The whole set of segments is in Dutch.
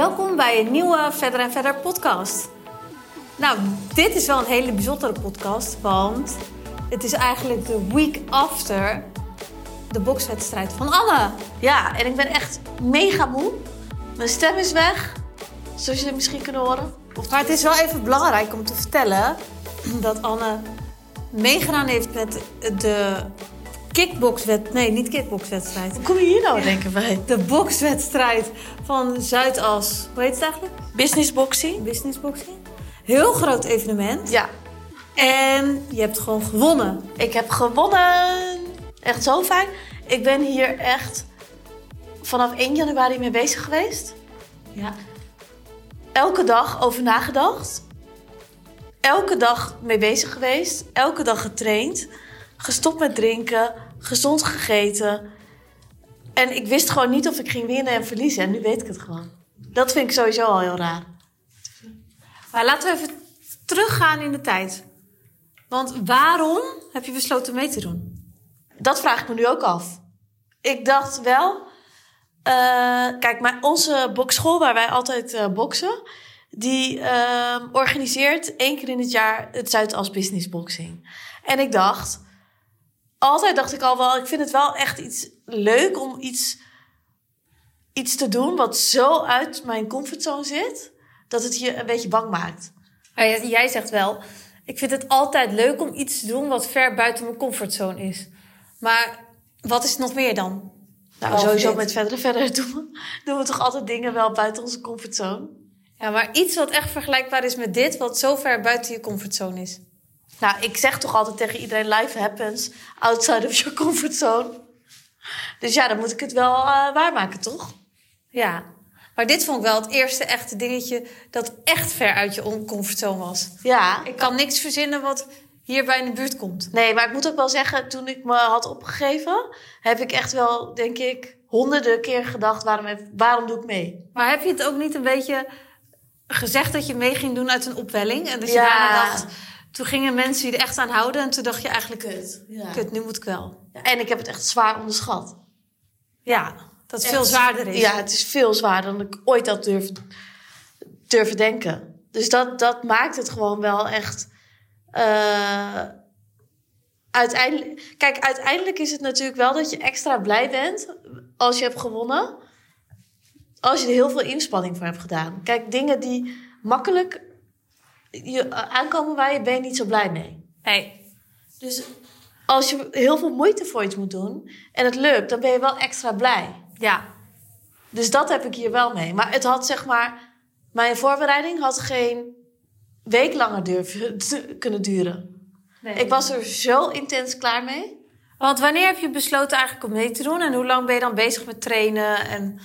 Welkom bij een nieuwe Verder en Verder podcast. Nou, dit is wel een hele bijzondere podcast, want het is eigenlijk de week after de bokswedstrijd van Anne. Ja, en ik ben echt mega moe. Mijn stem is weg, zoals jullie misschien kunnen horen. Maar het is wel even belangrijk om te vertellen dat Anne meegedaan heeft met de kickboxwedstrijd. Nee, niet kickboxwedstrijd. Hoe kom je hier nou denken bij? De bokswedstrijd van Zuidas. Hoe heet het eigenlijk? Business boxing? Business boxing. Heel groot evenement. Ja. En je hebt gewoon gewonnen. Ik heb gewonnen. Echt zo fijn. Ik ben hier echt vanaf 1 januari mee bezig geweest. Ja. Elke dag over nagedacht. Elke dag mee bezig geweest. Elke dag getraind. Gestopt met drinken. Gezond gegeten. En ik wist gewoon niet of ik ging winnen en verliezen. En nu weet ik het gewoon. Dat vind ik sowieso al heel raar. Maar laten we even teruggaan in de tijd. Want waarom heb je besloten mee te doen? Dat vraag ik me nu ook af. Ik dacht wel. eh, kijk, maar onze bokschool waar wij altijd eh, boksen, die eh, organiseert één keer in het jaar het Zuidas Business Boxing. En ik dacht, altijd dacht ik al wel, ik vind het wel echt iets leuk om iets, iets te doen wat zo uit mijn comfortzone zit, dat het je een beetje bang maakt. Maar jij- zegt wel, ik vind het altijd leuk om iets te doen wat ver buiten mijn comfortzone is. Maar wat is het nog meer dan? Nou, sowieso dit. met verder verder doen we, doen we toch altijd dingen wel buiten onze comfortzone. Ja, maar iets wat echt vergelijkbaar is met dit, wat zo ver buiten je comfortzone is. Nou, ik zeg toch altijd tegen iedereen: life happens outside of your comfort zone. Dus ja, dan moet ik het wel eh, waarmaken, toch? Ja. Maar dit vond ik wel het eerste echte dingetje dat echt ver uit je on- comfortzone was. Ja. Ik kan niks verzinnen wat hierbij in de buurt komt. Nee, maar ik moet ook wel zeggen, toen ik me had opgegeven, heb ik echt wel, denk ik, honderden keer gedacht: waarom, heb, waarom doe ik mee? Maar heb je het ook niet een beetje gezegd dat je mee ging doen uit een opwelling? En dat je Ja. daarna dacht, toen gingen mensen je er echt aan houden. En toen dacht je eigenlijk, kut, Ja. kut nu moet ik wel. Ja, en ik heb het echt zwaar onderschat. Ja, dat het veel zwaarder is. Ja, het is veel zwaarder dan ik ooit had durven, durven denken. Dus dat, dat maakt het gewoon wel echt. eh, uiteindelijk, kijk, uiteindelijk is het natuurlijk wel dat je extra blij bent als je hebt gewonnen. Als je er heel veel inspanning voor hebt gedaan. Kijk, dingen die makkelijk je aankomen waar je ben je niet zo blij mee. Nee. Dus als je heel veel moeite voor iets moet doen en het lukt, dan ben je wel extra blij. Ja. Dus dat heb ik hier wel mee. Maar het had zeg maar. Mijn voorbereiding had geen week langer durven kunnen duren. Nee. Ik was er zo intens klaar mee. Want wanneer heb je besloten eigenlijk om mee te doen? En hoe lang ben je dan bezig met trainen en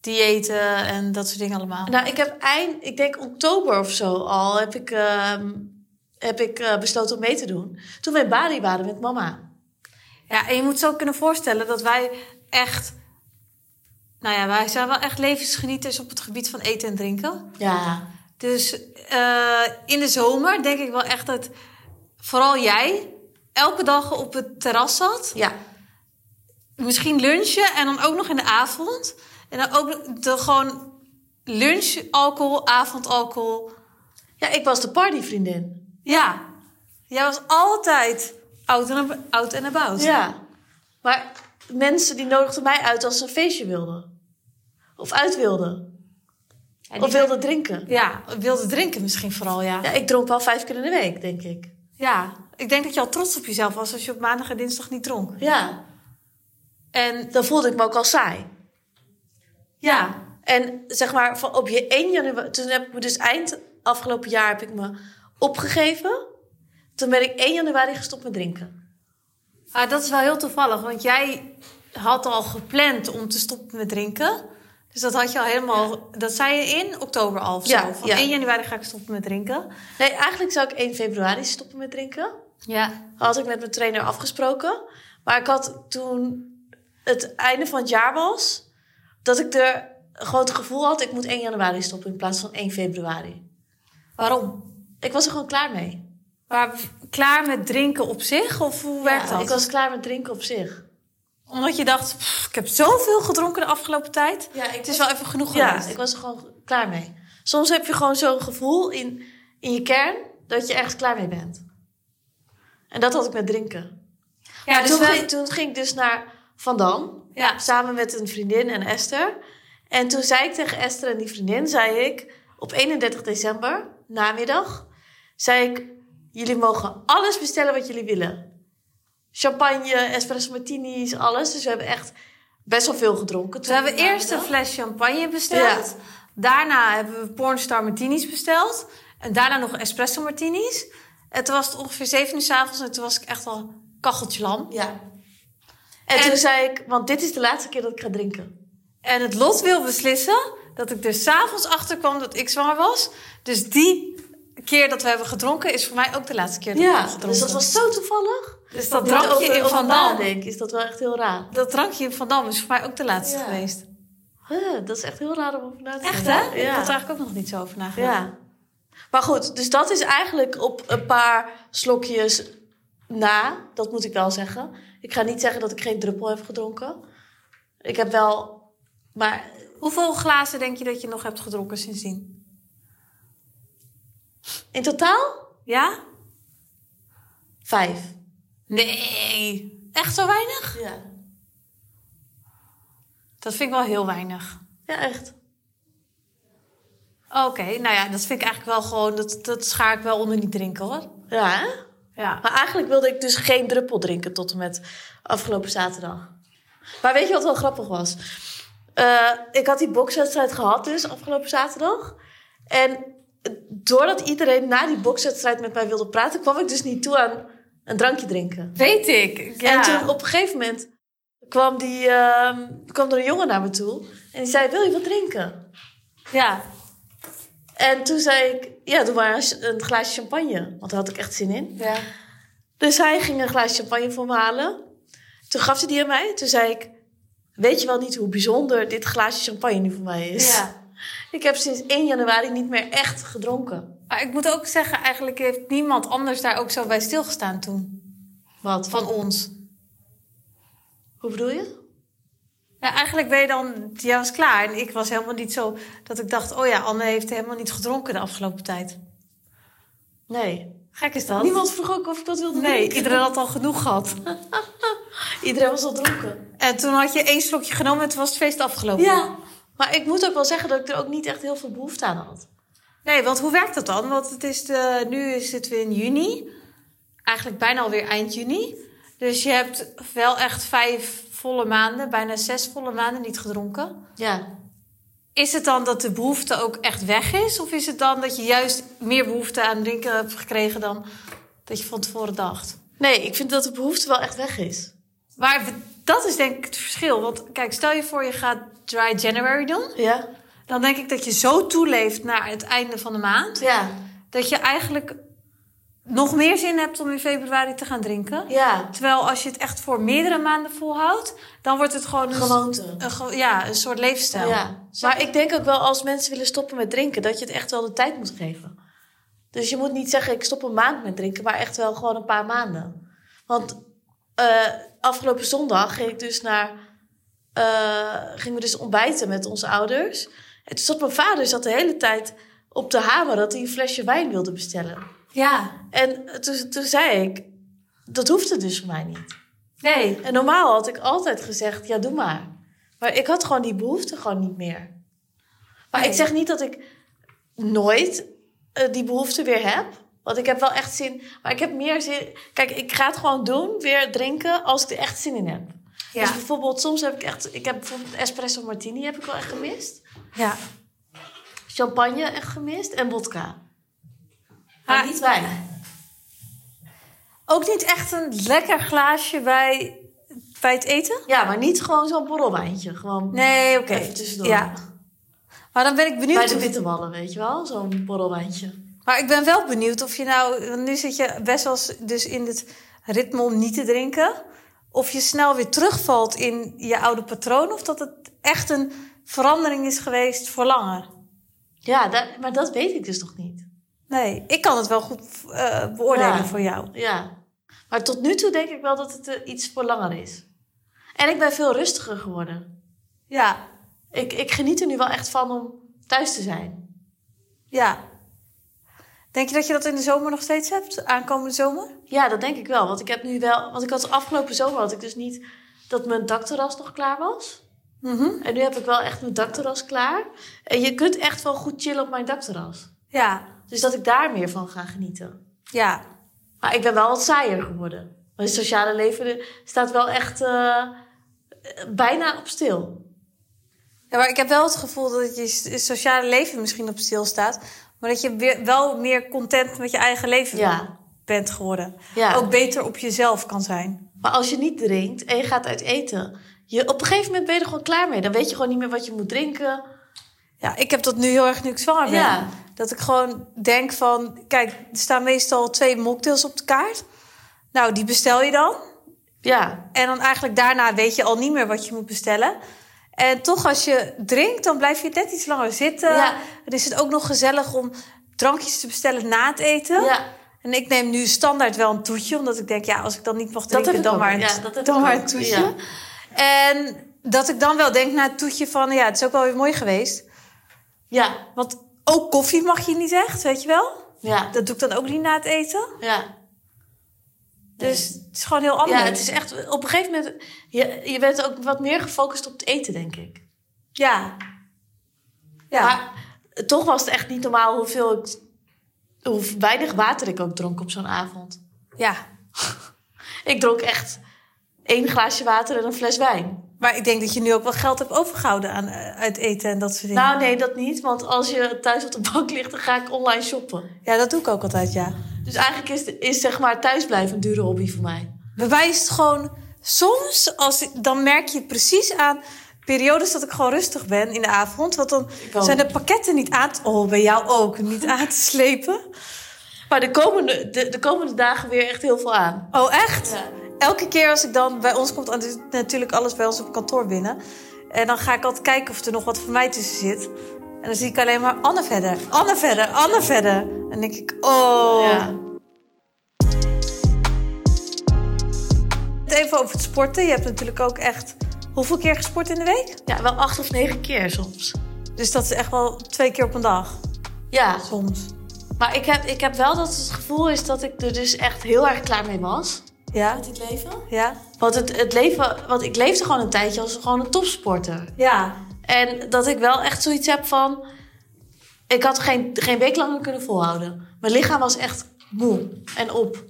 diëten en dat soort dingen allemaal? Nou, ik heb eind, ik denk oktober of zo al, heb ik, ehm, heb ik eh, besloten om mee te doen. Toen we in Bali waren met mama. Ja, en je moet zo kunnen voorstellen dat wij echt... Nou ja, wij zijn wel echt levensgenieters op het gebied van eten en drinken. Ja. Dus eh, in de zomer denk ik wel echt dat vooral jij elke dag op het terras zat. Ja. Misschien lunchen en dan ook nog in de avond. En dan ook de gewoon lunch, alcohol, avondalcohol. Ja, ik was de partyvriendin. Ja, jij was altijd oud en, oud en about. Ja. Maar mensen die nodigden mij uit als ze een feestje wilden. Of uit wilden. Of wilden drinken. Ja, wilde drinken misschien vooral, ja. Ja, ik dronk wel vijf keer in de week, denk ik. Ja, ik denk dat je al trots op jezelf was als je op maandag en dinsdag niet dronk. Ja. En Dan voelde ik me ook al saai. Ja, En zeg maar, van op je 1 januari... Toen heb ik me dus eind afgelopen jaar heb ik me opgegeven. Toen ben ik 1 januari gestopt met drinken. Ah, dat is wel heel toevallig, want jij had al gepland om te stoppen met drinken. Dus dat had je al helemaal, dat zei je in oktober al of zo. Ja, Van ja. 1 januari ga ik stoppen met drinken. Nee, eigenlijk zou ik 1 februari stoppen met drinken. Ja. Had ik met mijn trainer afgesproken. Maar ik had toen het einde van het jaar was... dat ik er gewoon het gevoel had... ik moet 1 januari stoppen in plaats van 1 februari. Waarom? Ik was er gewoon klaar mee. Maar klaar met drinken op zich, of hoe werkt dat? ik was klaar met drinken op zich. Omdat je dacht, "Pff, ik heb zoveel gedronken de afgelopen tijd. Ja, ik Het is wel even genoeg geweest. Ja, ik was er gewoon klaar mee. Soms heb je gewoon zo'n gevoel in, in je kern dat je ergens klaar mee bent. En dat had ik met drinken. Ja, dus toen, ging, toen ging ik dus naar Van Dam. Ja. Samen met een vriendin en Esther. En toen zei ik tegen Esther en die vriendin, zei ik... Op 31 december, namiddag, zei ik... Jullie mogen alles bestellen wat jullie willen. Champagne, espresso martinis, alles. Dus we hebben echt best wel veel gedronken. we hebben toen eerst een fles champagne besteld. Daarna hebben we pornstar martinis besteld. En daarna nog espresso martinis. En toen was het ongeveer 7 uur s avonds en toen was ik echt al kacheltje lam. Ja. En, En- toen zei ik, want dit is de laatste keer dat ik ga drinken. En het lot wil beslissen dat ik er s'avonds achter kwam dat ik zwanger was. Dus die keer dat we hebben gedronken is voor mij ook de laatste keer dat we hebben Ja, gedronken. dus dat was zo toevallig. Dus dat drankje over- in Van Dam, nadenk, is dat wel echt heel raar. dat drankje in Van Dam is voor mij ook de laatste Ja. geweest. Huh, dat is echt heel raar om over na te Echt denken. hè? Ik Ja. had er eigenlijk ook nog niet zo over nagedacht. ja. Maar goed, dus dat is eigenlijk op een paar slokjes na. Dat moet ik wel zeggen. Ik ga niet zeggen dat ik geen druppel heb gedronken. Ik heb wel... Maar Hoeveel glazen denk je dat je nog hebt gedronken sindsdien? in totaal Ja? vijf. Nee. Echt zo weinig? Ja. Dat vind ik wel heel weinig. Ja, echt. Oké, nou ja, dat vind ik eigenlijk wel gewoon... Dat, dat schaar ik wel onder niet drinken hoor. Ja? Ja. Maar eigenlijk wilde ik dus geen druppel drinken tot en met afgelopen zaterdag. Maar weet je wat wel grappig was? Eh, ik had die bokswedstrijd gehad dus afgelopen zaterdag. En doordat iedereen na die bokswedstrijd met mij wilde praten... kwam ik dus niet toe aan een drankje drinken. Weet ik. Ja. En toen op een gegeven moment kwam, die, ehm, kwam er een jongen naar me toe. En die zei, wil je wat drinken? Ja. En toen zei ik, ja, doe maar een- glaasje champagne. Want daar had ik echt zin in. Ja. Dus hij ging een glaasje champagne voor me halen. Toen gaf hij die aan mij. Toen zei ik, weet je wel niet hoe bijzonder dit glaasje champagne nu voor mij is? ja. Ik heb sinds 1 januari niet meer echt gedronken. Maar ik moet ook zeggen, eigenlijk heeft niemand anders daar ook zo bij stilgestaan toen. Wat? Van ons. Hoe bedoel je? Ja, eigenlijk ben je dan... Jij was klaar en ik was helemaal niet zo... Dat ik dacht, oh ja, Anne heeft helemaal niet gedronken de afgelopen tijd. Nee. Gek is dat? Niemand vroeg ook of ik wat wilde Nee, drinken. iedereen had al genoeg gehad. Iedereen was al dronken. En toen had je één slokje genomen en toen was het feest afgelopen. Ja. Maar ik moet ook wel zeggen dat ik er ook niet echt heel veel behoefte aan had. Nee, want hoe werkt dat dan? Want het is de, nu zitten we in juni. Eigenlijk bijna alweer eind juni. Dus je hebt wel echt vijf volle maanden, bijna zes volle maanden niet gedronken. Ja. Is het dan dat de behoefte ook echt weg is? Of is het dan dat je juist meer behoefte aan drinken hebt gekregen dan dat je van tevoren dacht? Nee, ik vind dat de behoefte wel echt weg is. Maar dat is denk ik het verschil. Want kijk, stel je voor je gaat dry January doen. Ja? Dan denk ik dat je zo toeleeft naar het einde van de maand. Ja. Dat je eigenlijk nog meer zin hebt om in februari te gaan drinken. Ja. Terwijl als je het echt voor meerdere maanden volhoudt, dan wordt het gewoon een, Gewoonte. een, ja, een soort leefstijl. Ja, maar ik denk ook wel als mensen willen stoppen met drinken, dat je het echt wel de tijd moet geven. Dus je moet niet zeggen, ik stop een maand met drinken, maar echt wel gewoon een paar maanden. Want eh, afgelopen zondag ging ik dus naar, eh, gingen we dus ontbijten met onze ouders. En toen zat mijn vader zat de hele tijd op de hamer dat hij een flesje wijn wilde bestellen. Ja. En toen, toen zei ik, dat hoeft het dus voor mij niet. Nee. En normaal had ik altijd gezegd, ja, doe maar. Maar ik had gewoon die behoefte gewoon niet meer. Maar Nee. ik zeg niet dat ik nooit eh, die behoefte weer heb. Want ik heb wel echt zin. Maar ik heb meer zin. Kijk, ik ga het gewoon doen, weer drinken, als ik er echt zin in heb. Ja. Dus bijvoorbeeld, soms heb ik echt. Ik heb bijvoorbeeld espresso martini heb ik wel echt gemist. ja. Champagne echt gemist. En vodka. Maar Ah. niet wijn. Ook niet echt een lekker glaasje bij, bij het eten? Ja, maar niet gewoon zo'n borrelwijntje. Gewoon Nee, oké. even tussendoor. Ja. Maar dan ben ik benieuwd. Bij de of- bitterballen, weet je wel? Zo'n borrelwijntje. Maar ik ben wel benieuwd of je nou... Nu zit je best wel dus in het ritme om niet te drinken. Of je snel weer terugvalt in je oude patroon. Of dat het echt een verandering is geweest voor langer. Ja, maar dat weet ik dus nog niet. Nee, ik kan het wel goed eh, beoordelen Ja. voor jou. Ja. Maar tot nu toe denk ik wel dat het eh, iets voor langer is. En ik ben veel rustiger geworden. Ja, Ik, ik geniet er nu wel echt van om thuis te zijn. ja. Denk je dat je dat in de zomer nog steeds hebt? Aankomende zomer? Ja, dat denk ik wel. Want ik heb nu wel. Want ik had afgelopen zomer had ik dus niet dat mijn dakterras nog klaar was. Mhm. En nu heb ik wel echt mijn dakterras klaar. En je kunt echt wel goed chillen op mijn dakterras. Ja, Dus dat ik daar meer van ga genieten. ja. Maar ik ben wel wat saaier geworden. Mijn sociale leven staat wel echt eh, bijna op stil. Ja, maar ik heb wel het gevoel dat je sociale leven misschien op stil staat. Maar dat je weer wel meer content met je eigen leven Ja. bent geworden. Ja. Ook beter op jezelf kan zijn. Maar als je niet drinkt en je gaat uit eten... Je, op een gegeven moment ben je er gewoon klaar mee. Dan weet je gewoon niet meer wat je moet drinken. Ja, ik heb dat nu heel erg nu ik zwanger ben. Ja. Dat ik gewoon denk van... Kijk, er staan meestal twee mocktails op de kaart. Nou, die bestel je dan. Ja, En dan eigenlijk daarna weet je al niet meer wat je moet bestellen. En toch als je drinkt, dan blijf je net iets langer zitten. Ja. Dan is het ook nog gezellig om drankjes te bestellen na het eten. ja. En ik neem nu standaard wel een toetje, omdat ik denk, ja, als ik dan niet mag drinken, dan, maar een, Ja, dat dan maar een toetje. Ja. En dat ik dan wel denk na het toetje van, ja, het is ook wel weer mooi geweest. Ja, Want ook koffie mag je niet echt, weet je wel? ja, Dat doe ik dan ook niet na het eten. ja. Dus het is gewoon heel anders. Ja, het is echt... Op een gegeven moment... Je, je bent ook wat meer gefocust op het eten, denk ik. Ja. Ja. Maar toch was het echt niet normaal hoeveel ik... Hoe weinig water ik ook dronk op zo'n avond. ja. Ik dronk echt één glaasje water en een fles wijn. Maar ik denk dat je nu ook wel geld hebt overgehouden aan eh, uit eten en dat soort dingen. Nou, nee, dat niet. Want als je thuis op de bank ligt, dan ga ik online shoppen. Ja, dat doe ik ook altijd, ja. Dus eigenlijk is, is zeg maar thuisblijven een dure hobby voor mij. Bij mij is het gewoon... Soms, als dan merk je het precies aan periodes dat ik gewoon rustig ben in de avond. Want dan zijn de pakketten niet aan te... Oh, bij jou ook. Niet aan te slepen. Maar de komende, de, de komende dagen weer echt heel veel aan. Oh, echt? Ja. Elke keer als ik dan... Bij ons komt natuurlijk alles bij ons op kantoor binnen. En dan ga ik altijd kijken of er nog wat voor mij tussen zit. En dan zie ik alleen maar Anne verder. Anne verder. Anne verder. En dan denk ik, oh... Ja. Even over het sporten. Je hebt natuurlijk ook echt... Hoeveel keer gesport in de week? ja, wel acht of negen keer soms. Dus dat is echt wel twee keer op een dag. Ja, Soms. maar ik heb, ik heb wel dat het gevoel is dat ik er dus echt heel erg klaar mee was. Ja? Met dit leven. Ja? Want het, het leven, want ik leefde gewoon een tijdje als gewoon een topsporter. Ja. En dat ik wel echt zoiets heb van... Ik had geen, geen week langer kunnen volhouden. Mijn lichaam was echt moe en op.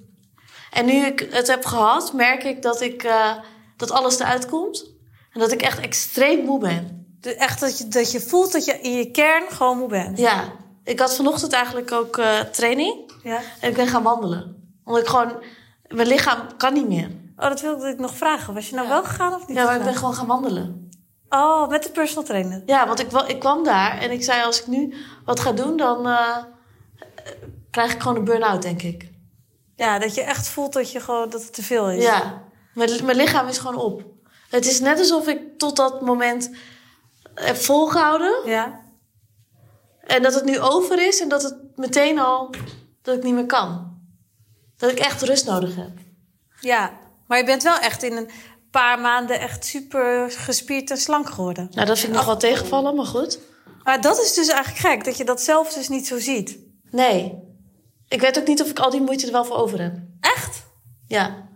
En nu ik het heb gehad, merk ik dat, ik, eh, dat alles eruit komt. En dat ik echt extreem moe ben. Dus echt dat je, dat je voelt dat je in je kern gewoon moe bent. Ja, ik had vanochtend eigenlijk ook eh, training. Ja. En ik ben gaan wandelen. Omdat ik gewoon... Mijn lichaam kan niet meer. Oh, dat wilde ik nog vragen. Was je nou wel gegaan of niet? Ja, maar ik ben gewoon gaan wandelen. Oh, met de personal trainer. Ja, want ik, ik kwam daar en ik zei... Als ik nu wat ga doen, dan eh, krijg ik gewoon een burn-out, denk ik. Ja, dat je echt voelt dat, je gewoon, dat het te veel is. Ja, mijn, mijn lichaam is gewoon op. Het is net alsof ik tot dat moment heb volgehouden. Ja? En dat het nu over is en dat het meteen al... Dat ik niet meer kan. Dat ik echt rust nodig heb. Ja. Maar je bent wel echt in een paar maanden echt super gespierd en slank geworden. Nou, dat vind ik nog wel tegenvallen, maar goed. Maar dat is dus eigenlijk gek, dat je dat zelf dus niet zo ziet. Nee. Ik weet ook niet of ik al die moeite er wel voor over heb. Echt? Ja.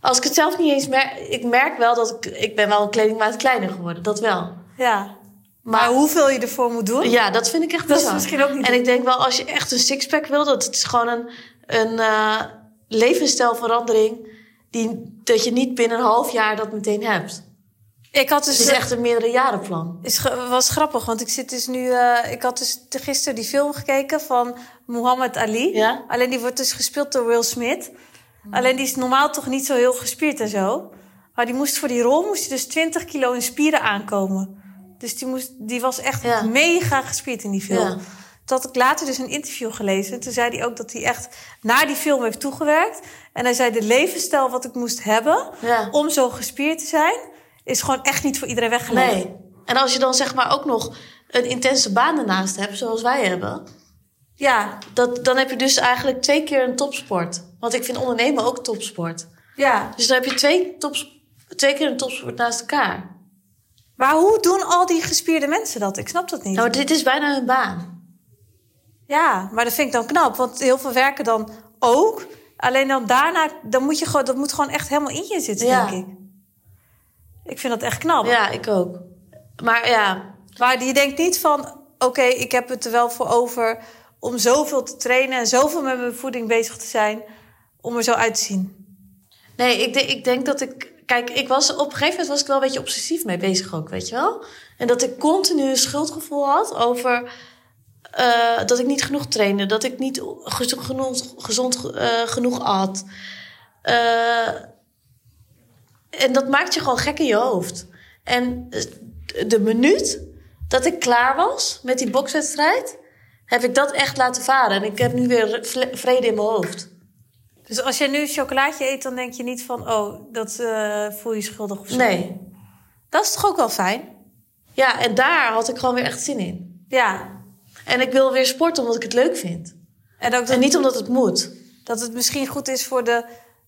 Als ik het zelf niet eens merk... Ik merk wel dat ik... Ik ben wel een kledingmaat kleiner geworden. Dat wel. Ja. Maar hoeveel je ervoor moet doen? Ja, dat vind ik echt Dat is bizar. misschien ook niet En ik denk wel, als je echt een sixpack wil... Dat het is gewoon een, een eh, levensstijlverandering... Die, dat je niet binnen een half jaar dat meteen hebt. Ik had dus... Het is echt een meerdere jarenplan. is ge- was grappig, want ik zit dus nu... eh, ik had dus te- gisteren die film gekeken van Muhammad Ali. Ja? Alleen die wordt dus gespeeld door Will Smith. Alleen die is normaal toch niet zo heel gespierd en zo. Maar die moest voor die rol moest hij dus 20 kilo in spieren aankomen. Dus die, moest, die was echt Ja. mega gespierd in die film. Ja. Had ik later dus een interview gelezen. Toen zei hij ook dat hij echt naar die film heeft toegewerkt. En hij zei, de levensstijl wat ik moest hebben Ja. om zo gespierd te zijn... is gewoon echt niet voor iedereen weggelegd. Nee. En als je dan zeg maar ook nog een intense baan ernaast hebt, zoals wij hebben... Ja, Dat, dan heb je dus eigenlijk twee keer een topsport. Want ik vind ondernemen ook topsport. ja, Dus dan heb je twee tops, Twee keer een topsport naast elkaar. Maar hoe doen al die gespierde mensen dat? Ik snap dat niet. Nou, dit is bijna hun baan. Ja, maar dat vind ik dan knap. Want heel veel werken dan ook. Alleen dan daarna, dan moet je gewoon, dat moet gewoon echt helemaal in je zitten, Ja. denk ik. Ik vind dat echt knap. Ja, ik ook. Maar ja, Maar je denkt niet van, oké, ik heb het er wel voor over om zoveel te trainen en zoveel met mijn voeding bezig te zijn om er zo uit te zien. nee, ik, denk- ik denk dat ik... Kijk, ik was, op een gegeven moment was ik wel een beetje obsessief mee bezig ook, weet je wel? En dat ik continu een schuldgevoel had over... eh, dat ik niet genoeg trainde, dat ik niet gez- genoeg, gezond eh, genoeg at. Eh, en dat maakt je gewoon gek in je hoofd. En de minuut dat ik klaar was met die bokswedstrijd, heb ik dat echt laten varen. En ik heb nu weer vrede in mijn hoofd. Dus als je nu een chocolaatje eet, dan denk je niet van, oh, dat voel je schuldig of zo. Nee. Dat is toch ook wel fijn? Ja, en daar had ik gewoon weer echt zin in. Ja. En ik wil weer sporten omdat ik het leuk vind. En ook dat, En niet omdat het moet. dat het misschien goed is voor de...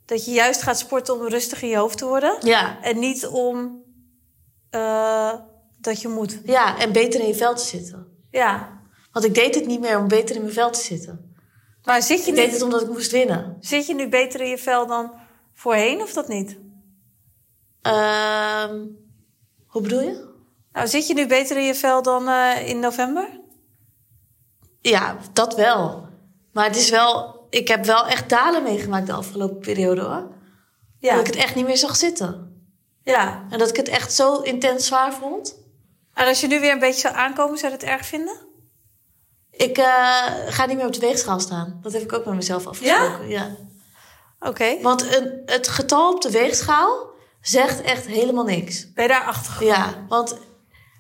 Dat je juist gaat sporten om rustig in je hoofd te worden. Ja. En niet om eh, dat je moet. Ja, en beter in je vel te zitten. Ja. Want ik deed het niet meer om beter in mijn vel te zitten. Maar zit je, Ik deed het omdat ik moest winnen. zit je nu beter in je vel dan voorheen of dat niet? Ehm, hoe bedoel je? Nou, zit je nu beter in je vel dan eh, in november? Ja, dat wel. Maar het is wel... Ik heb wel echt dalen meegemaakt de afgelopen periode, hoor. Ja. Dat ik het echt niet meer zag zitten. ja. En dat ik het echt zo intens zwaar vond. En als je nu weer een beetje zou aankomen, zou je het erg vinden? Ik eh, ga niet meer op de weegschaal staan. Dat heb ik ook met mezelf afgesproken. Ja? Oké. Want een, het getal op de weegschaal zegt echt helemaal niks. Ben je daar achter gekomen? Ja, want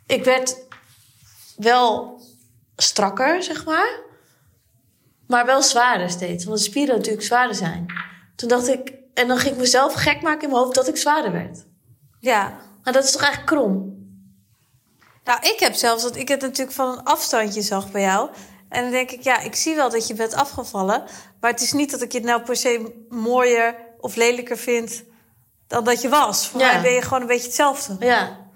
ik werd wel strakker, zeg maar. Maar wel zwaarder steeds. Want de spieren natuurlijk zwaarder zijn. Toen dacht ik... En dan ging ik mezelf gek maken in mijn hoofd dat ik zwaarder werd. Ja. Maar dat is toch eigenlijk krom? Nou, ik heb zelfs dat ik het natuurlijk van een afstandje zag bij jou. En dan denk ik, ja, ik zie wel dat je bent afgevallen. Maar het is niet dat ik je nou per se mooier of lelijker vind dan dat je was. Voor Ja. mij ben je gewoon een beetje hetzelfde. Ja,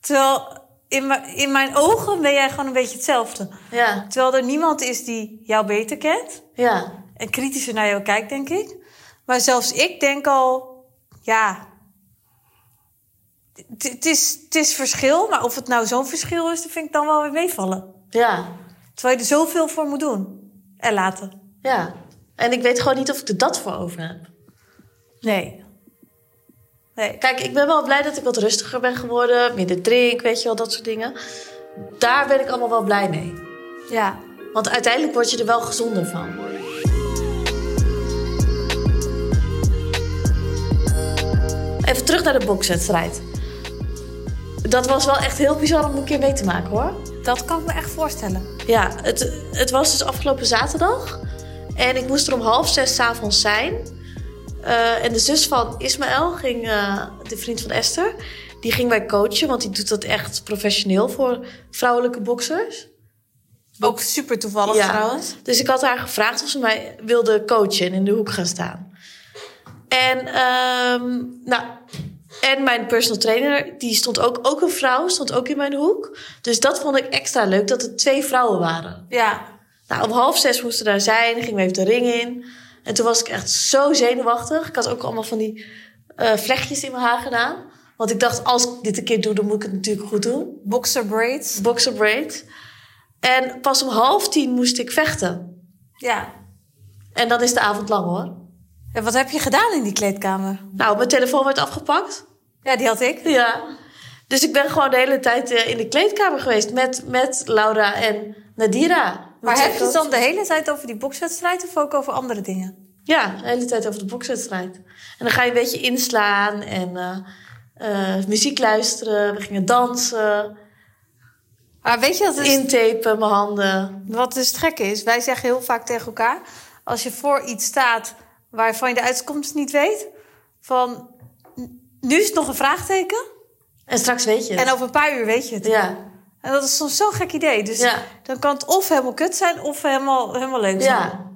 Terwijl in, mijn- in mijn ogen ben jij gewoon een beetje hetzelfde. ja, Terwijl er niemand is die jou beter kent. ja. En kritischer naar jou kijkt, denk ik. Maar zelfs ik denk al, ja. Het het is, het is verschil, maar of het nou zo'n verschil is, dat vind ik dan wel weer meevallen. Ja, Terwijl je er zoveel voor moet doen. En laten. ja. En ik weet gewoon niet of ik er dat voor over heb. Nee. Nee. Kijk, ik ben wel blij dat ik wat rustiger ben geworden. Minder drink, weet je wel, dat soort dingen. Daar ben ik allemaal wel blij mee. Ja. Want uiteindelijk word je er wel gezonder van. Even terug naar de bokswedstrijd. Dat was wel echt heel bizar om een keer mee te maken hoor. Dat kan ik me echt voorstellen. Ja, het, het was dus afgelopen zaterdag. En ik moest er om half zes 's avonds zijn. Eh, en de zus van Ismaël, ging, eh, de vriend van Esther, die ging mij coachen. Want die doet dat echt professioneel voor vrouwelijke boksers. Ook super toevallig Ja. trouwens. Dus ik had haar gevraagd of ze mij wilde coachen en in de hoek gaan staan. En, ehm, nou, en mijn personal trainer, die stond ook, ook een vrouw, stond ook in mijn hoek. Dus dat vond ik extra leuk, dat er twee vrouwen waren. Ja. Nou, om half zes moesten we daar zijn, gingen we even de ring in. En toen was ik echt zo zenuwachtig. Ik had ook allemaal van die eh, vlechtjes in mijn haar gedaan. Want ik dacht, als ik dit een keer doe, dan moet ik het natuurlijk goed doen. Boxer braids. Boxer braid. En pas om half tien moest ik vechten. Ja. En dan is de avond lang hoor. En wat heb je gedaan in die kleedkamer? Nou, mijn telefoon werd afgepakt. Ja, die had ik. Ja. Dus ik ben gewoon de hele tijd eh, in de kleedkamer geweest met, met Laura en Nadira. Maar heb je het dan de hele tijd over die bokswedstrijd of ook over andere dingen? Ja, de hele tijd over de bokswedstrijd. En dan ga je een beetje inslaan en eh, eh, muziek luisteren. We gingen dansen, Maar weet je wat het, intapen, mijn handen. wat dus gekke is? Wij zeggen heel vaak tegen elkaar... als je voor iets staat waarvan je de uitkomst niet weet... van nu is het nog een vraagteken... En straks weet je het. en over een paar uur weet je het. Ja, En dat is soms zo'n gek idee. Dus Ja. dan kan het of helemaal kut zijn of helemaal, helemaal leuk zijn. ja,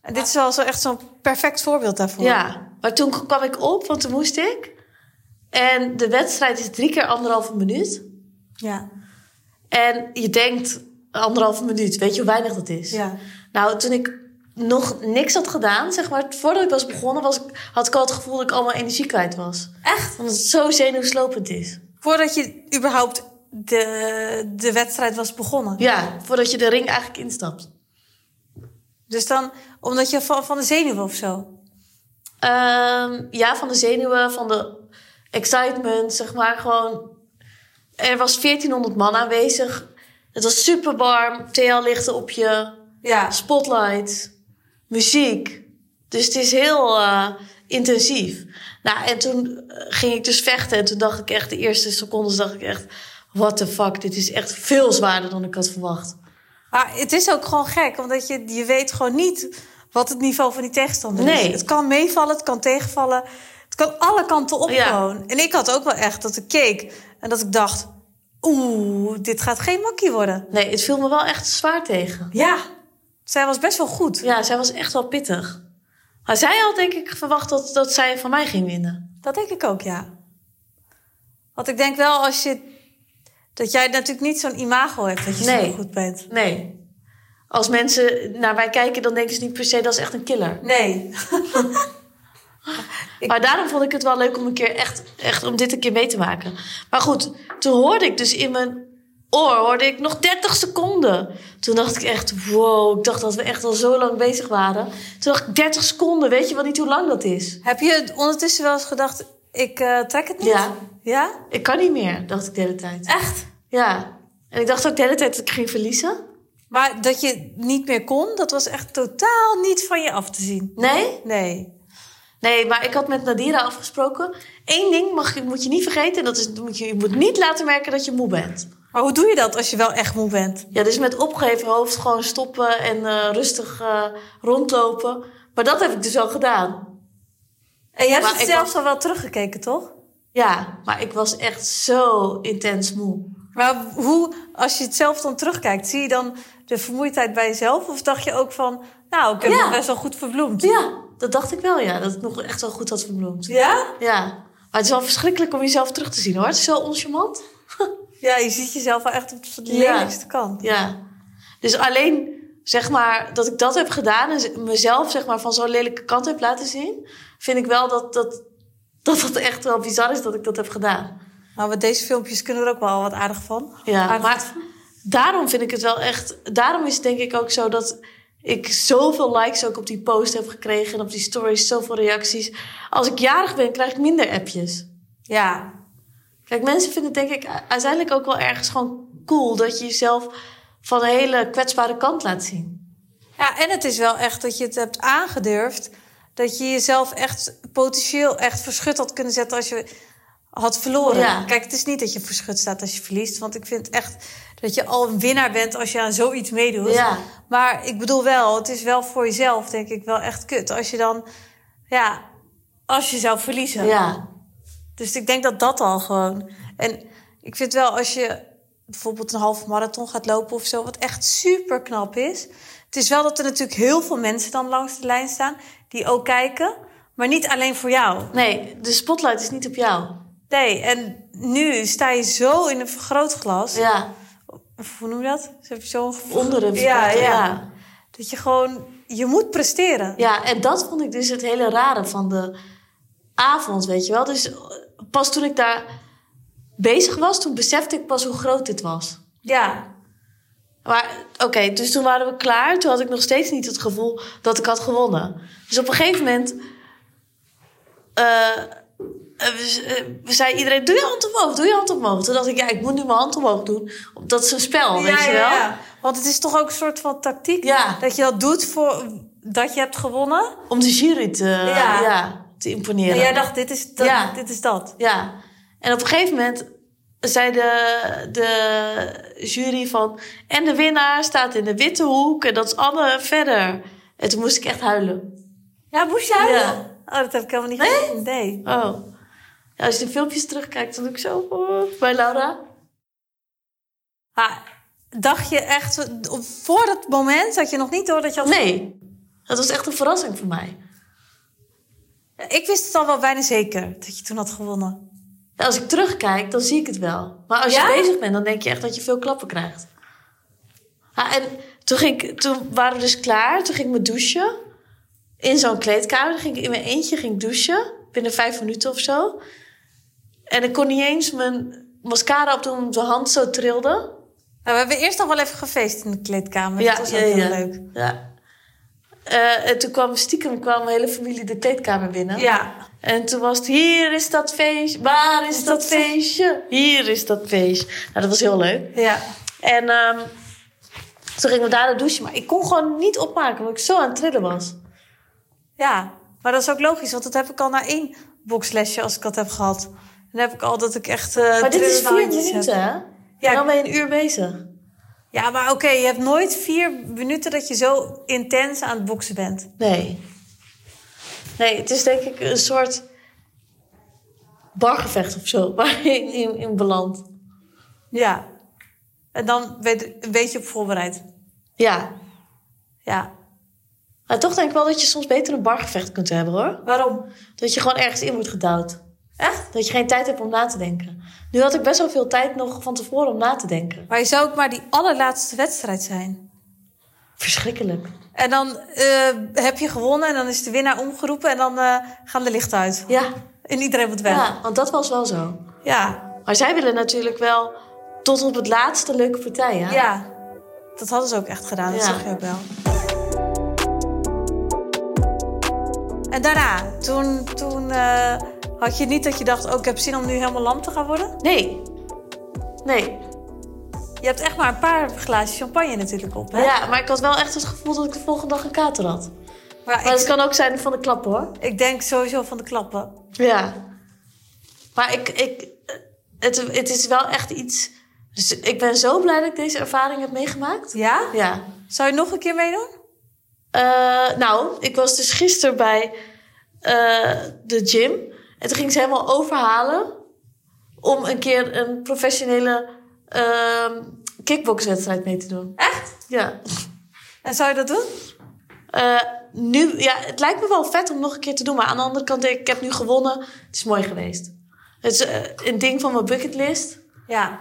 En dit is wel zo echt zo'n perfect voorbeeld daarvoor. ja. maar toen kwam ik op, want toen moest ik. En de wedstrijd is drie keer anderhalve minuut. Ja. En je denkt, anderhalve minuut, weet je hoe weinig dat is? Ja. Nou, toen ik nog niks had gedaan, zeg maar, voordat ik was begonnen, was ik, had ik al het gevoel dat ik allemaal energie kwijt was. Echt? Omdat het zo zenuwslopend is. Voordat je überhaupt de, de wedstrijd was begonnen. Ja, voordat je de ring eigenlijk instapt. Dus dan, omdat je van, van de zenuwen of zo. Ehm, ja, van de zenuwen, van de excitement, zeg maar. Gewoon, er was 1400 man aanwezig. Het was super warm, TL-lichten op je, Ja. spotlight, muziek. Dus het is heel eh, intensief. Nou, en toen eh, ging ik dus vechten. En toen dacht ik echt, de eerste secondes dacht ik echt... What the fuck, dit is echt veel zwaarder dan ik had verwacht. Maar het is ook gewoon gek, omdat je, je weet gewoon niet wat het niveau van die tegenstander Nee. is. Het kan meevallen, het kan tegenvallen. Het kan alle kanten op Ja. gewoon. En ik had ook wel echt dat ik keek en dat ik dacht... Oeh, dit gaat geen makkie worden. Nee, het viel me wel echt zwaar tegen. Ja, zij was best wel goed. Ja, zij was echt wel pittig. Maar zij had denk ik verwacht dat, dat zij van mij ging winnen. Dat denk ik ook, ja. Want ik denk wel als je... Dat jij natuurlijk niet zo'n imago hebt dat je Nee. zo goed bent. Nee. Als mensen naar mij kijken, dan denken ze niet per se dat is echt een killer. Nee. Ik- Maar daarom vond ik het wel leuk om een keer echt, echt om dit een keer mee te maken. Maar goed, toen hoorde ik dus in mijn oor hoorde ik nog 30 seconden. Toen dacht ik echt, wow, ik dacht dat we echt al zo lang bezig waren. Toen dacht ik 30 seconden, weet je wel niet hoe lang dat is? Heb je ondertussen wel eens gedacht, ik eh, trek het niet? Ja. Ja? Ik kan niet meer, dacht ik de hele tijd. Echt? Ja. En ik dacht ook de hele tijd dat ik ging verliezen. Maar dat je niet meer kon, dat was echt totaal niet van je af te zien. Nee? Nee. Nee, maar ik had met Nadira afgesproken. Eén ding mag, moet je niet vergeten. En dat is, moet je, je moet niet laten merken dat je moe bent. Maar hoe doe je dat als je wel echt moe bent? Ja, dus met opgeheven hoofd gewoon stoppen en eh, rustig eh, rondlopen. Maar dat heb ik dus wel gedaan. En je hebt het zelfs al wel teruggekeken, toch? Ja, maar ik was echt zo intens moe. Maar hoe, als je het zelf dan terugkijkt, zie je dan de vermoeidheid bij jezelf? Of dacht je ook van, nou, ik heb Ja. het best wel goed verbloemd? Ja, dat dacht ik wel, ja. Dat ik nog echt wel goed had verbloemd. Ja? Ja. Maar het is wel verschrikkelijk om jezelf terug te zien, hoor. Het is zo oncharmant. Ja, je ziet jezelf wel echt op de Ja. lelijkste kant. Ja. Dus alleen, zeg maar, dat ik dat heb gedaan... en mezelf, zeg maar, van zo'n lelijke kant heb laten zien... vind ik wel dat dat, dat dat echt wel bizar is dat ik dat heb gedaan. Maar met deze filmpjes kunnen er ook wel wat aardig van. Ja, Aardig maar daarom vind ik het wel echt... Daarom is het denk ik ook zo dat ik zoveel likes ook op die post heb gekregen... en op die stories, zoveel reacties. Als ik jarig ben, krijg ik minder appjes. Ja, Kijk, mensen vinden het denk ik uiteindelijk ook wel ergens gewoon cool... dat je jezelf van een hele kwetsbare kant laat zien. Ja, en het is wel echt dat je het hebt aangedurfd. Dat je jezelf echt potentieel echt verschut had kunnen zetten als je had verloren. Ja. Kijk, het is niet dat je verschut staat als je verliest. Want ik vind echt dat je al een winnaar bent als je aan zoiets meedoet. Ja. Maar ik bedoel wel, het is wel voor jezelf denk ik wel echt kut. Als je dan, ja, als je zou verliezen. Ja, Dus ik denk dat dat al gewoon. En ik vind wel als je bijvoorbeeld een halve marathon gaat lopen of zo, wat echt super knap is. Het is wel dat er natuurlijk heel veel mensen dan langs de lijn staan die ook kijken, maar niet alleen voor jou. nee, de spotlight is niet op jou. Nee, en nu sta je zo in een vergrootglas. Ja, Of hoe noem je dat? Dus heb je zo'n onder een ja, ja, ja. Dat je gewoon, je moet presteren. Ja, en dat vond ik dus het hele rare van de avond, weet je wel. Dus eh, pas toen ik daar bezig was, toen besefte ik pas hoe groot dit was. Ja. Maar oké, dus toen waren we klaar. Toen had ik nog steeds niet het gevoel dat ik had gewonnen. Dus op een gegeven moment... eh, eh, we, eh, we zei iedereen, doe je hand omhoog, doe je hand omhoog. Toen dacht ik, ja, ik moet nu mijn hand omhoog doen. Dat is een spel, weet je wel. Want het is toch ook een soort van tactiek Ja. dat je dat doet voor dat je hebt gewonnen. Om de jury te, Ja. ja. te imponeren. En jij dacht, dit is dat. Ja. Dit is dat. Ja, en op een gegeven moment zei de, de jury van... En de winnaar staat in de witte hoek en dat is Anne verder. En toen moest ik echt huilen. Ja, moest je huilen? Ja. Oh, dat heb ik helemaal niet Nee? gezien. Nee. Oh. Ja, als je de filmpjes terugkijkt, dan doe ik zo oh, bij Laura. Dacht je echt, voor dat moment had je nog niet door dat je had... Nee, dat was echt een verrassing voor mij. Ik wist het al wel bijna zeker dat je toen had gewonnen. Als ik terugkijk, dan zie ik het wel. Maar als Ja? je bezig bent, dan denk je echt dat je veel klappen krijgt. Ja, en toen, ging ik, toen waren we dus klaar. Toen ging ik me douchen. In zo'n kleedkamer. Dan ging ik in mijn eentje ging ik douchen. Binnen vijf minuten of zo. En ik kon niet eens mijn mascara opdoen omdat mijn hand zo trilde. Nou, we hebben eerst nog wel even gefeest in de kleedkamer. Ja, dat was ook ja, heel ja. leuk. Ja. Eh, en toen kwam stiekem kwam mijn hele familie de kleedkamer binnen. Ja. En toen was het, hier is dat feestje, waar is dat feestje? Hier is dat feestje. Nou, dat was heel leuk. Ja. En ehm, toen gingen we daar de douche. Maar ik kon gewoon niet opmaken, omdat ik zo aan het trillen was. Ja, maar dat is ook logisch, want dat heb ik al na één boxlesje als ik dat heb gehad. Dan heb ik al dat ik echt. eh Maar dit is vier minuten, hè? Ja. En dan ben je een uur bezig. Ja, maar oké, je hebt nooit vier minuten dat je zo intens aan het boksen bent. Nee. Nee, het is denk ik een soort bargevecht of zo, waar je in, in, in belandt. Ja. En dan weet, weet je op voorbereid. Ja. Ja. Maar toch denk ik wel dat je soms beter een bargevecht kunt hebben, hoor. Waarom? Dat je gewoon ergens in wordt gedouwd. Echt? Dat je geen tijd hebt om na te denken. Nu had ik best wel veel tijd nog van tevoren om na te denken. Maar je zou ook maar die allerlaatste wedstrijd zijn. Verschrikkelijk. En dan eh, heb je gewonnen en dan is de winnaar omgeroepen en dan eh, gaan de lichten uit. Ja. En iedereen moet weg. ja, want dat was wel zo. Ja. Maar zij willen natuurlijk wel tot op het laatste leuke partij, hè? Ja. Dat hadden ze ook echt gedaan, dat Ja. zag je ook wel. En daarna, toen, toen eh, had je niet dat je dacht... oh, ik heb zin om nu helemaal lam te gaan worden? Nee. Nee. Je hebt echt maar een paar glazen champagne natuurlijk op, hè? Ja, maar ik had wel echt het gevoel dat ik de volgende dag een kater had. Maar het kan ook zijn van de klappen, hoor. ik denk sowieso van de klappen. Ja. Maar ik, ik, het, het is wel echt iets... Dus ik ben zo blij dat ik deze ervaring heb meegemaakt. Ja? Ja. Zou je nog een keer meedoen? Eh, nou, ik was dus gisteren bij eh, de gym. En toen ging ze helemaal overhalen om een keer een professionele ehm kickboxwedstrijd mee te doen. Echt? Ja. En zou je dat doen? Eh, nu, ja, het lijkt me wel vet om nog een keer te doen. Maar aan de andere kant, ik, ik heb nu gewonnen. Het is mooi geweest. Het is eh, een ding van mijn bucketlist. Ja.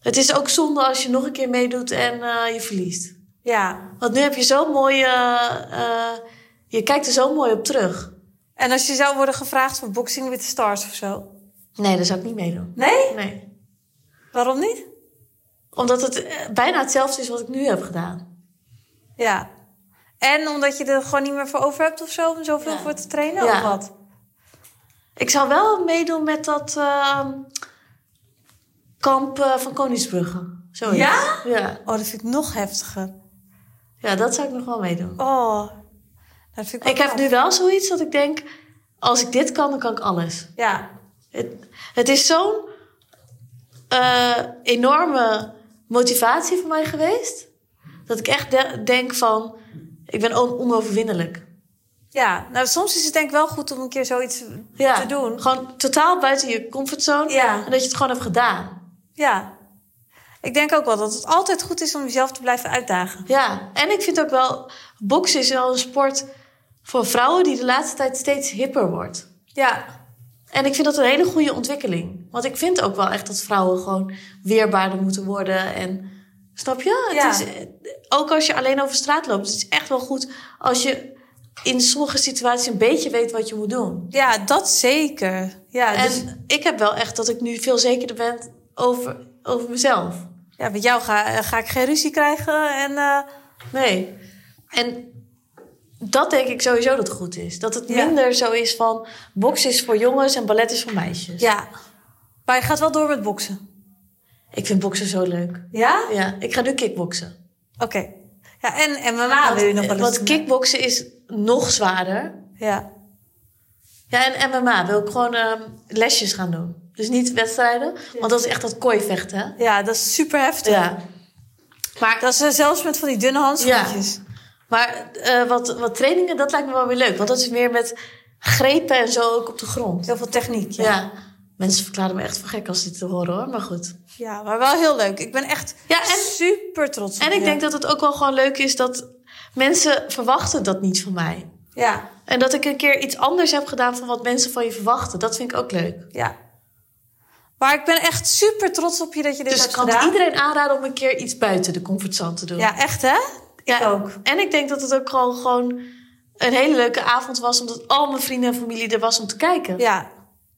Het is ook zonde als je nog een keer meedoet en eh, je verliest. Ja. Want nu heb je zo'n mooie... je kijkt er zo mooi op terug. En als je zou worden gevraagd voor Boxing with the Stars of zo? Nee, dat zou ik niet meedoen. Nee? Nee. Waarom niet? Omdat het eh, bijna hetzelfde is wat ik nu heb gedaan. Ja. En omdat je er gewoon niet meer voor over hebt of zo, om zoveel Ja. voor te trainen Ja. of wat? Ik zou wel meedoen met dat ehm, kamp eh, van Koningsbrugge. Zoiets. Ja? ja? Oh, dat vind ik nog heftiger. Ja, dat zou ik nog wel meedoen. Oh. Dat vind ik, Ik heb nu wel zoiets dat ik denk... Als ik dit kan, dan kan ik alles. Ja. Het, het is zo'n eh, enorme motivatie voor mij geweest... dat ik echt de- denk van... Ik ben on- onoverwinnelijk. Ja. Nou, soms is het denk ik wel goed om een keer zoiets Ja, te doen. Gewoon totaal buiten je comfortzone. Ja. En dat je het gewoon hebt gedaan. Ja. Ik denk ook wel dat het altijd goed is om jezelf te blijven uitdagen. Ja, en ik vind ook wel... Boksen is wel een sport voor vrouwen die de laatste tijd steeds hipper wordt. Ja. En ik vind dat een hele goede ontwikkeling. Want ik vind ook wel echt dat vrouwen gewoon weerbaarder moeten worden. En snap je? Het Ja. is, ook als je alleen over straat loopt. Het is echt wel goed als je in sommige situaties een beetje weet wat je moet doen. Ja, dat zeker. Ja, En dus, ik heb wel echt dat ik nu veel zekerder ben over, over mezelf. ja met jou ga, ga ik geen ruzie krijgen. En eh, Nee. En dat denk ik sowieso dat het goed is. Dat het Ja. minder zo is van boksen is voor jongens en ballet is voor meisjes. ja. Maar je gaat wel door met boksen. Ik vind boksen zo leuk. Ja? Ja, ik ga nu kickboksen. Oké. Ja, en MMA wil je nog wel eens Want kickboksen is nog zwaarder. Ja. Ja, en MMA wil ik gewoon ehm, lesjes gaan doen. Dus niet wedstrijden, want dat is echt dat kooivechten. hè? ja, dat is super heftig. Ja. Maar, Dat is eh, zelfs met van die dunne handschoentjes. Maar eh, wat, wat trainingen, dat lijkt me wel weer leuk. Want dat is meer met grepen en zo ook op de grond. Heel veel techniek. Ja. Ja. Mensen verklaren me echt voor gek als ze dit te horen hoor, maar goed. ja, maar wel heel leuk. Ik ben echt Ja, en- super trots op En ik denk dat het ook wel gewoon leuk is dat mensen verwachten dat niet van mij. Ja. En dat ik een keer iets anders heb gedaan van wat mensen van je verwachten. Dat vind ik ook leuk. Ja. Maar ik ben echt super trots op je dat je dit Dus ik hebt kan gedaan. iedereen aanraden om een keer iets buiten de comfortzone te doen. Ja, echt hè? Ja, Ik ook. En ik denk dat het ook gewoon, gewoon een hele leuke avond was. Omdat al mijn vrienden en familie er was om te kijken. Ja.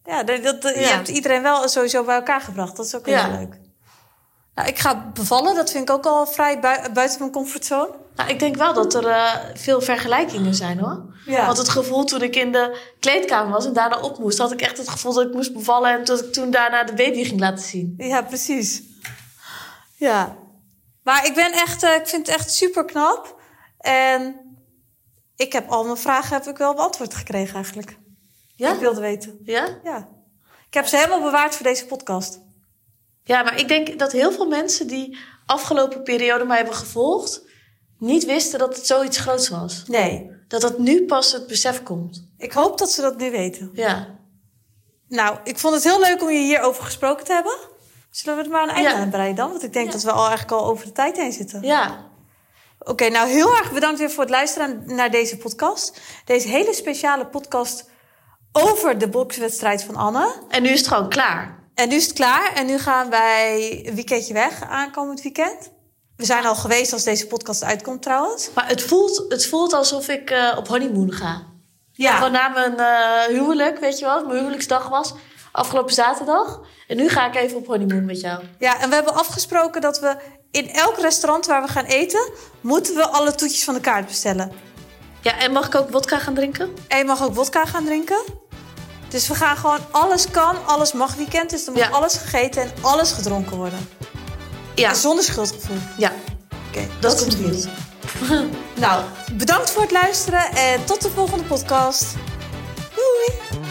Ja, dat, dat- je Ja. hebt iedereen wel sowieso bij elkaar gebracht. Dat is ook heel Ja. leuk. Nou, ik ga bevallen. Dat vind ik ook al vrij bui- buiten mijn comfortzone. Nou, ik denk wel dat er eh, veel vergelijkingen zijn hoor. Ja. Want het gevoel toen ik in de kleedkamer was en daarna op moest, had ik echt het gevoel dat ik moest bevallen en dat ik toen daarna de baby ging laten zien. Ja, precies. Ja. Maar ik ben echt, eh, ik vind het echt super knap. En ik heb al mijn vragen heb ik wel beantwoord gekregen eigenlijk. Ja? Ik wilde weten. Ja? Ja. Ik heb ze helemaal bewaard voor deze podcast. Ja, maar ik denk dat heel veel mensen die afgelopen periode mij hebben gevolgd, niet wisten dat het zoiets groots was. Nee. Dat dat nu pas het besef komt. Ik hoop dat ze dat nu weten. Ja. Nou, ik vond het heel leuk om je hierover gesproken te hebben. Zullen we er maar een einde aan breien dan? Want ik denk dat we al eigenlijk al over de tijd heen zitten. Ja. Oké, nou heel erg bedankt weer voor het luisteren naar deze podcast. Deze hele speciale podcast over de bokswedstrijd van Anne. En nu is het gewoon klaar. En nu is het klaar. En nu gaan wij een weekendje weg aankomend weekend. We zijn al geweest als deze podcast uitkomt trouwens. Maar het voelt, het voelt alsof ik eh, op honeymoon ga. Ja. Gewoon na mijn eh, huwelijk, weet je wat? Mijn huwelijksdag was afgelopen zaterdag. En nu ga ik even op honeymoon met jou. Ja, en we hebben afgesproken dat we in elk restaurant waar we gaan eten... moeten we alle toetjes van de kaart bestellen. Ja, en mag ik ook wodka gaan drinken? En je mag ook wodka gaan drinken. Dus we gaan gewoon alles kan, alles mag weekend. Dus er moet Ja. alles gegeten en alles gedronken worden. Ja. En zonder schuldgevoel. Ja, Oké, dat, is komt goed. Nou, bedankt voor het luisteren en tot de volgende podcast. Doei!